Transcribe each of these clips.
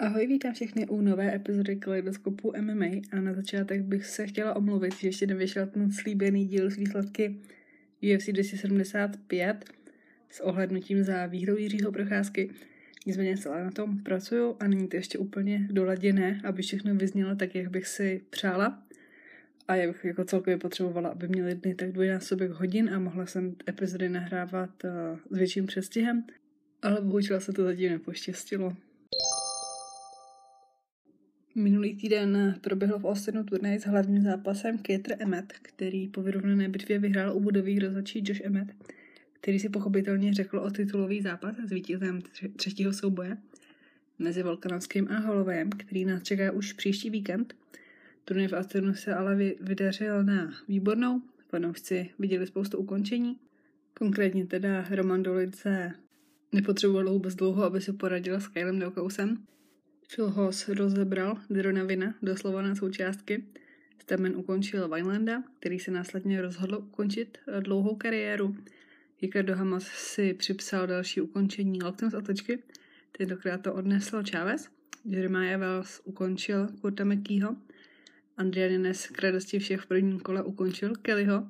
Ahoj, vítám všechny u nové epizody Kaleidoskopu MMA a na začátek bych se chtěla omluvit, že ještě nevyšel ten slíbený díl z výsledky UFC 275 s ohlednutím za výhrou Jiřího Procházky. Nicméně celé na tom pracuju a není to ještě úplně doladěné, aby všechno vyznělo tak, jak bych si přála. A já bych jako celkově potřebovala, aby měly dny tak dvojnásobek hodin a mohla jsem epizody nahrávat uh, s větším přestihem, ale bohužel se to zatím nepoštěstilo. Minulý týden proběhlo v Austinu turnaj s hlavním zápasem Kieter Emmet, který po vyrovnané bitvě vyhrál u budových rozhodčí Josh Emmet, který si pochopitelně řekl o titulový zápas s vítězem třetího souboje mezi Volkanovským a Holovém, který nás čeká už příští víkend. Turnaj v Austinu se ale vydařil na výbornou, fanoušci viděli spoustu ukončení, konkrétně teda Roman Dolice nepotřeboval vůbec dlouho, aby se poradil s Kylem Daukausem, Phil Hoss rozebral Dronavina doslova na součástky. Stamen ukončil Vinelanda, který se následně rozhodl ukončit dlouhou kariéru. Ricardo Hamas si připsal další ukončení loktem z otočky. Tentokrát to odnesl Chávez. Jeremiah Wells ukončil Kurta McKeeho. Andrea Nines k radosti všech v prvním kole ukončil Kellyho.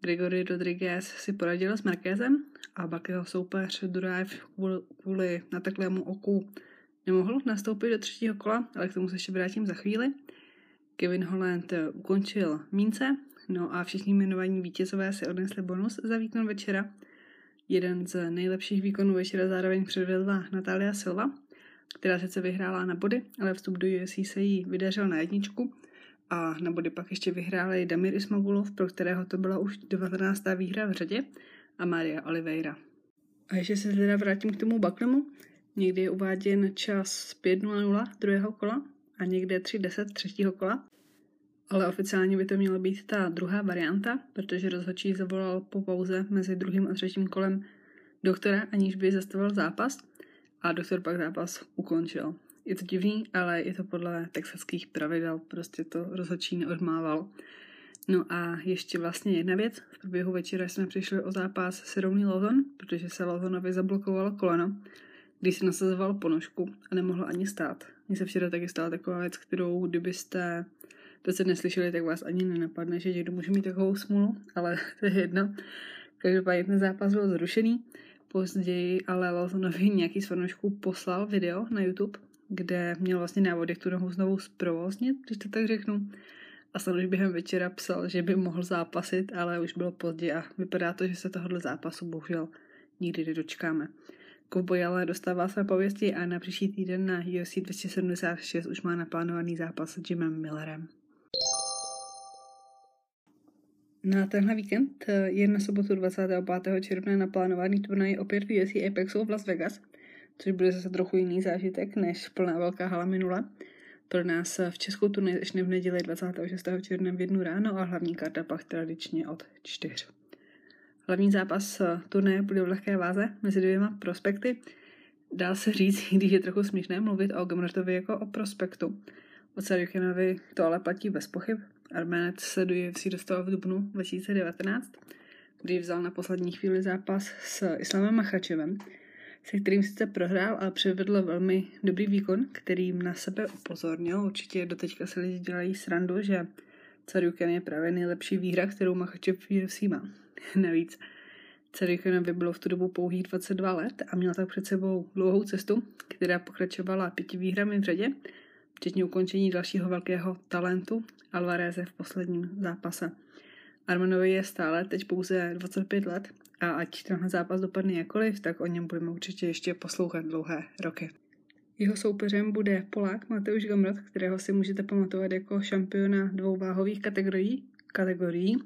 Gregory Rodriguez si poradil s Markézem a Bakeho soupeř Drive kvůli, kvůli nateklému oku nemohl nastoupit do třetího kola, ale k tomu se ještě vrátím za chvíli. Kevin Holland ukončil Mínce, no a všichni jmenovaní vítězové si odnesli bonus za výkon večera. Jeden z nejlepších výkonů večera zároveň předvedla Natalia Silva, která sice vyhrála na body, ale vstup do UFC se jí vydařil na jedničku a na body pak ještě vyhráli Damir Ismagulov, pro kterého to byla už 19. výhra v řadě a Maria Oliveira. A ještě se teda vrátím k tomu Baklemu, Někdy je uváděn čas 5.00 druhého kola a někde 3.10 třetího kola. Ale oficiálně by to měla být ta druhá varianta, protože rozhodčí zavolal po pauze mezi druhým a třetím kolem doktora, aniž by zastavil zápas a doktor pak zápas ukončil. Je to divný, ale je to podle texaských pravidel, prostě to rozhodčí neodmával. No a ještě vlastně jedna věc. V průběhu večera jsme přišli o zápas s Ronnie Lawson, protože se Lawsonovi zablokovalo koleno když si nasazoval ponožku a nemohl ani stát. Mně se včera taky stala taková věc, kterou kdybyste to se neslyšeli, tak vás ani nenapadne, že někdo může mít takovou smůlu, ale to je jedno. Každopádně ten zápas byl zrušený. Později ale Lawsonovi nějaký z fanoušků poslal video na YouTube, kde měl vlastně návod, jak tu nohu znovu zprovoznit, když to tak řeknu. A snad už během večera psal, že by mohl zápasit, ale už bylo pozdě a vypadá to, že se tohohle zápasu bohužel nikdy nedočkáme. Kovboj ale dostává své pověsti a na příští týden na UFC 276 už má naplánovaný zápas s Jimem Millerem. Na tenhle víkend je na sobotu 25. června naplánovaný turnaj opět v UFC Apexu v Las Vegas, což bude zase trochu jiný zážitek než plná velká hala minule. Pro nás v Českou turnaj začne v neděli 26. června v jednu ráno a hlavní karta pak tradičně od 4. Hlavní zápas eh, turnaje bude v lehké váze mezi dvěma prospekty. Dá se říct, když je trochu směšné mluvit o Gamrotovi jako o prospektu. O Sarukinovi to ale platí bez pochyb. Arménec se do UFC dostal v dubnu 2019, kdy vzal na poslední chvíli zápas s Islamem Machačevem, se kterým sice prohrál, ale přivedl velmi dobrý výkon, kterým na sebe upozornil. Určitě doteďka se lidi dělají srandu, že Caruken je právě nejlepší výhra, kterou Machačev UFC má. Navíc Cerikinovi bylo v tu dobu pouhých 22 let a měl tak před sebou dlouhou cestu, která pokračovala pěti výhrami v řadě, včetně ukončení dalšího velkého talentu Alvareze v posledním zápase. Armanovi je stále teď pouze 25 let a ať tenhle zápas dopadne jakoliv, tak o něm budeme určitě ještě poslouchat dlouhé roky. Jeho soupeřem bude Polák Mateusz Gamrot, kterého si můžete pamatovat jako šampiona dvou váhových kategorií, kategorií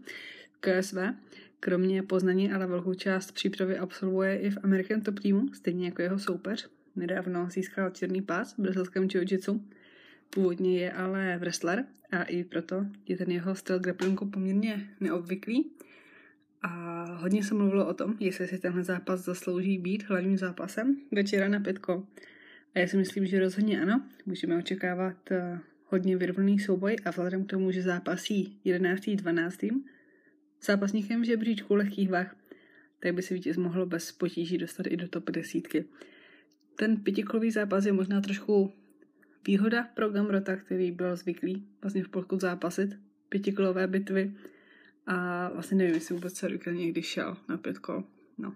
KSV, Kromě Poznaní ale velkou část přípravy absolvuje i v American Top Teamu, stejně jako jeho soupeř. Nedávno získal černý pás v brazilském jiu-jitsu. Původně je ale wrestler a i proto je ten jeho styl grapplinku poměrně neobvyklý. A hodně se mluvilo o tom, jestli si tenhle zápas zaslouží být hlavním zápasem večera na pětko. A já si myslím, že rozhodně ano. Můžeme očekávat eh, hodně vyrovnaný souboj a vzhledem k tomu, že zápasí 11. 12 zápasníkem v žebříčku lehkých vah, tak by se vítěz mohl bez potíží dostat i do top desítky. Ten pětikolový zápas je možná trošku Výhoda pro Gamrota, který byl zvyklý vlastně v polku zápasit, pětikolové bitvy a vlastně nevím, jestli vůbec se někdy šel na pět kol. No.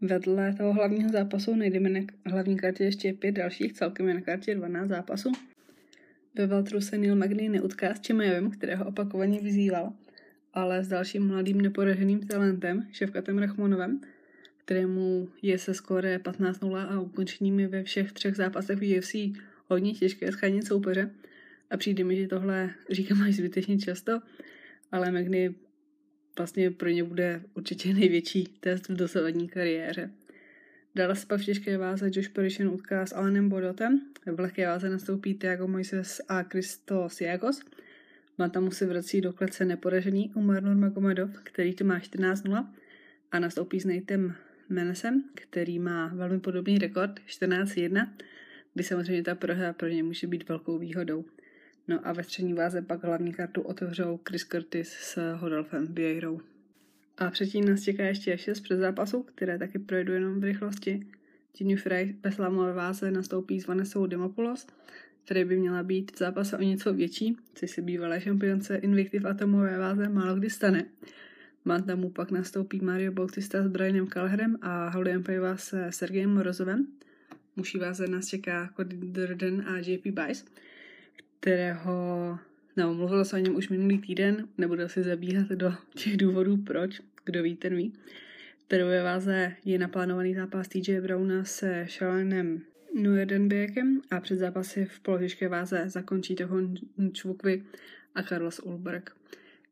Vedle toho hlavního zápasu najdeme na hlavní kartě ještě pět dalších, celkem je na kartě 12 zápasů. Ve Valtru se Neil Magny neutká s Čimajovým, kterého opakovaně vyzýval, ale s dalším mladým neporaženým talentem, Ševkatem Rachmanovem, kterému je se skóre 15-0 a ukončeními ve všech třech zápasech v UFC hodně těžké schránit soupeře. A přijde mi, že tohle říkám až zbytečně často, ale Magny vlastně pro ně bude určitě největší test v dosavadní kariéře. Dále se pak v těžké váze Josh Parishon utká s Alanem Bodotem. V lehké váze nastoupí Tiago Moises a Christos Jagos. Matamu se vrací do klece neporažený Umar Nurmagomedov, který to má 14-0 a nastoupí s Natem Menesem, který má velmi podobný rekord 14-1, kdy samozřejmě ta prohra pro ně může být velkou výhodou. No a ve střední váze pak hlavní kartu otevřou Chris Curtis s Hodolfem Vieirou. A předtím nás čeká ještě šest před zápasu, které taky projdu jenom v rychlosti. Tinu Frey ve slámové váze nastoupí s Vanessou Demopoulos, které by měla být v zápase o něco větší, což se bývalé šampionce Invictive atomové váze málo kdy stane. Bantamu pak nastoupí Mario Bautista s Brianem Calherem a Holly Empire se Sergejem Morozovem. Muší váze nás čeká Cody Durden a JP Bice, kterého No, mluvilo se o něm už minulý týden, nebudu si zabíhat do těch důvodů, proč, kdo ví, ten ví. Terové váze je naplánovaný zápas TJ Browna se Shalanem Nuerdenbekem a před zápasy v položišké váze zakončí toho Čvukvy a Carlos Ulberg.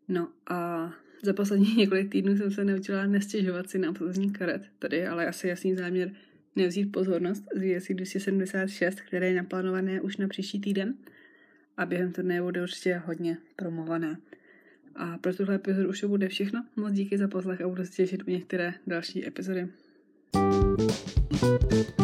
No a za poslední několik týdnů jsem se naučila nestěžovat si na obsazení karet. Tady ale asi jasný záměr nevzít pozornost z UFC 276, které je naplánované už na příští týden a během turnaje bude určitě hodně promované. A pro tuhle epizodu už to bude všechno. Moc díky za poslech a budu se těšit u některé další epizody. thank you